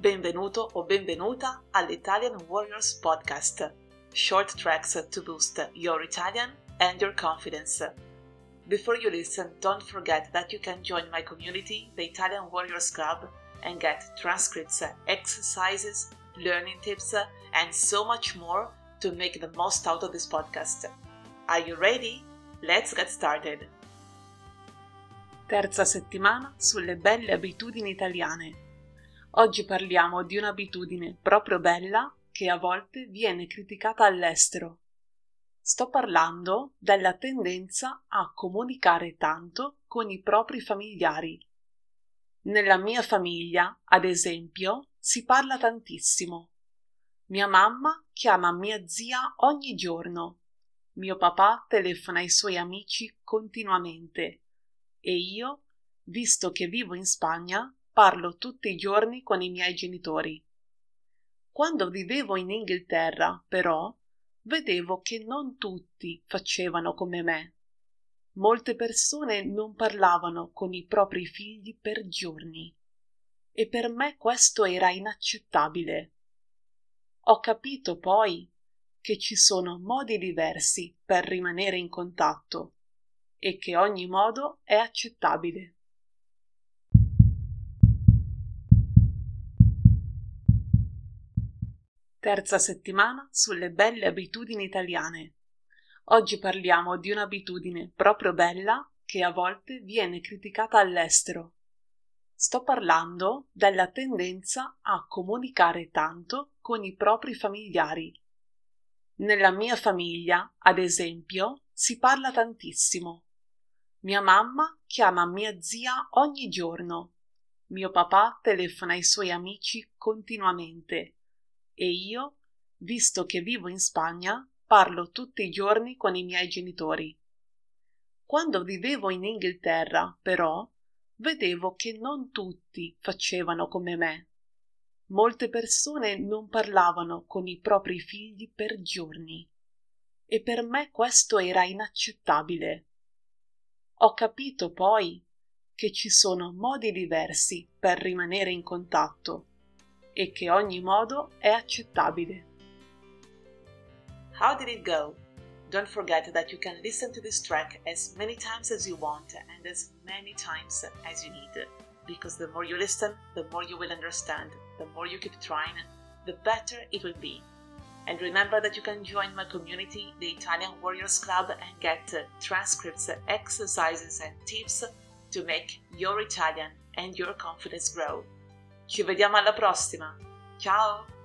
Benvenuto o benvenuta all'Italian Warriors Podcast, short tracks to boost your Italian and your confidence. Before you listen, don't forget that you can join my community, the Italian Warriors Club, and get transcripts, exercises, learning tips, and so much more to make the most out of this podcast. Are you ready? Let's get started! Terza settimana sulle belle abitudini italiane. Oggi parliamo di un'abitudine proprio bella che a volte viene criticata all'estero. Sto parlando della tendenza a comunicare tanto con i propri familiari. Nella mia famiglia, ad esempio, si parla tantissimo. Mia mamma chiama mia zia ogni giorno. Mio papà telefona ai suoi amici continuamente e io, visto che vivo in Spagna, parlo tutti i giorni con i miei genitori. Quando vivevo in Inghilterra, però, vedevo che non tutti facevano come me. Molte persone non parlavano con i propri figli per giorni e per me questo era inaccettabile. Ho capito poi che ci sono modi diversi per rimanere in contatto e che ogni modo è accettabile. Terza settimana sulle belle abitudini italiane. Oggi parliamo di un'abitudine proprio bella che a volte viene criticata all'estero. Sto parlando della tendenza a comunicare tanto con i propri familiari. Nella mia famiglia, ad esempio, si parla tantissimo. Mia mamma chiama mia zia ogni giorno. Mio papà telefona ai suoi amici continuamente. E io, visto che vivo in Spagna, parlo tutti i giorni con i miei genitori. Quando vivevo in Inghilterra, però, vedevo che non tutti facevano come me. Molte persone non parlavano con i propri figli per giorni. E per me questo era inaccettabile. Ho capito poi che ci sono modi diversi per rimanere in contatto e che ogni modo è accettabile. How did it go? Don't forget that you can listen to this track as many times as you want and as many times as you need. Because the more you listen, the more you will understand. The more you keep trying, the better it will be. And remember that you can join my community, the Italian Warriors Club, and get transcripts, exercises, and tips to make your Italian and your confidence grow. Ci vediamo alla prossima! Ciao!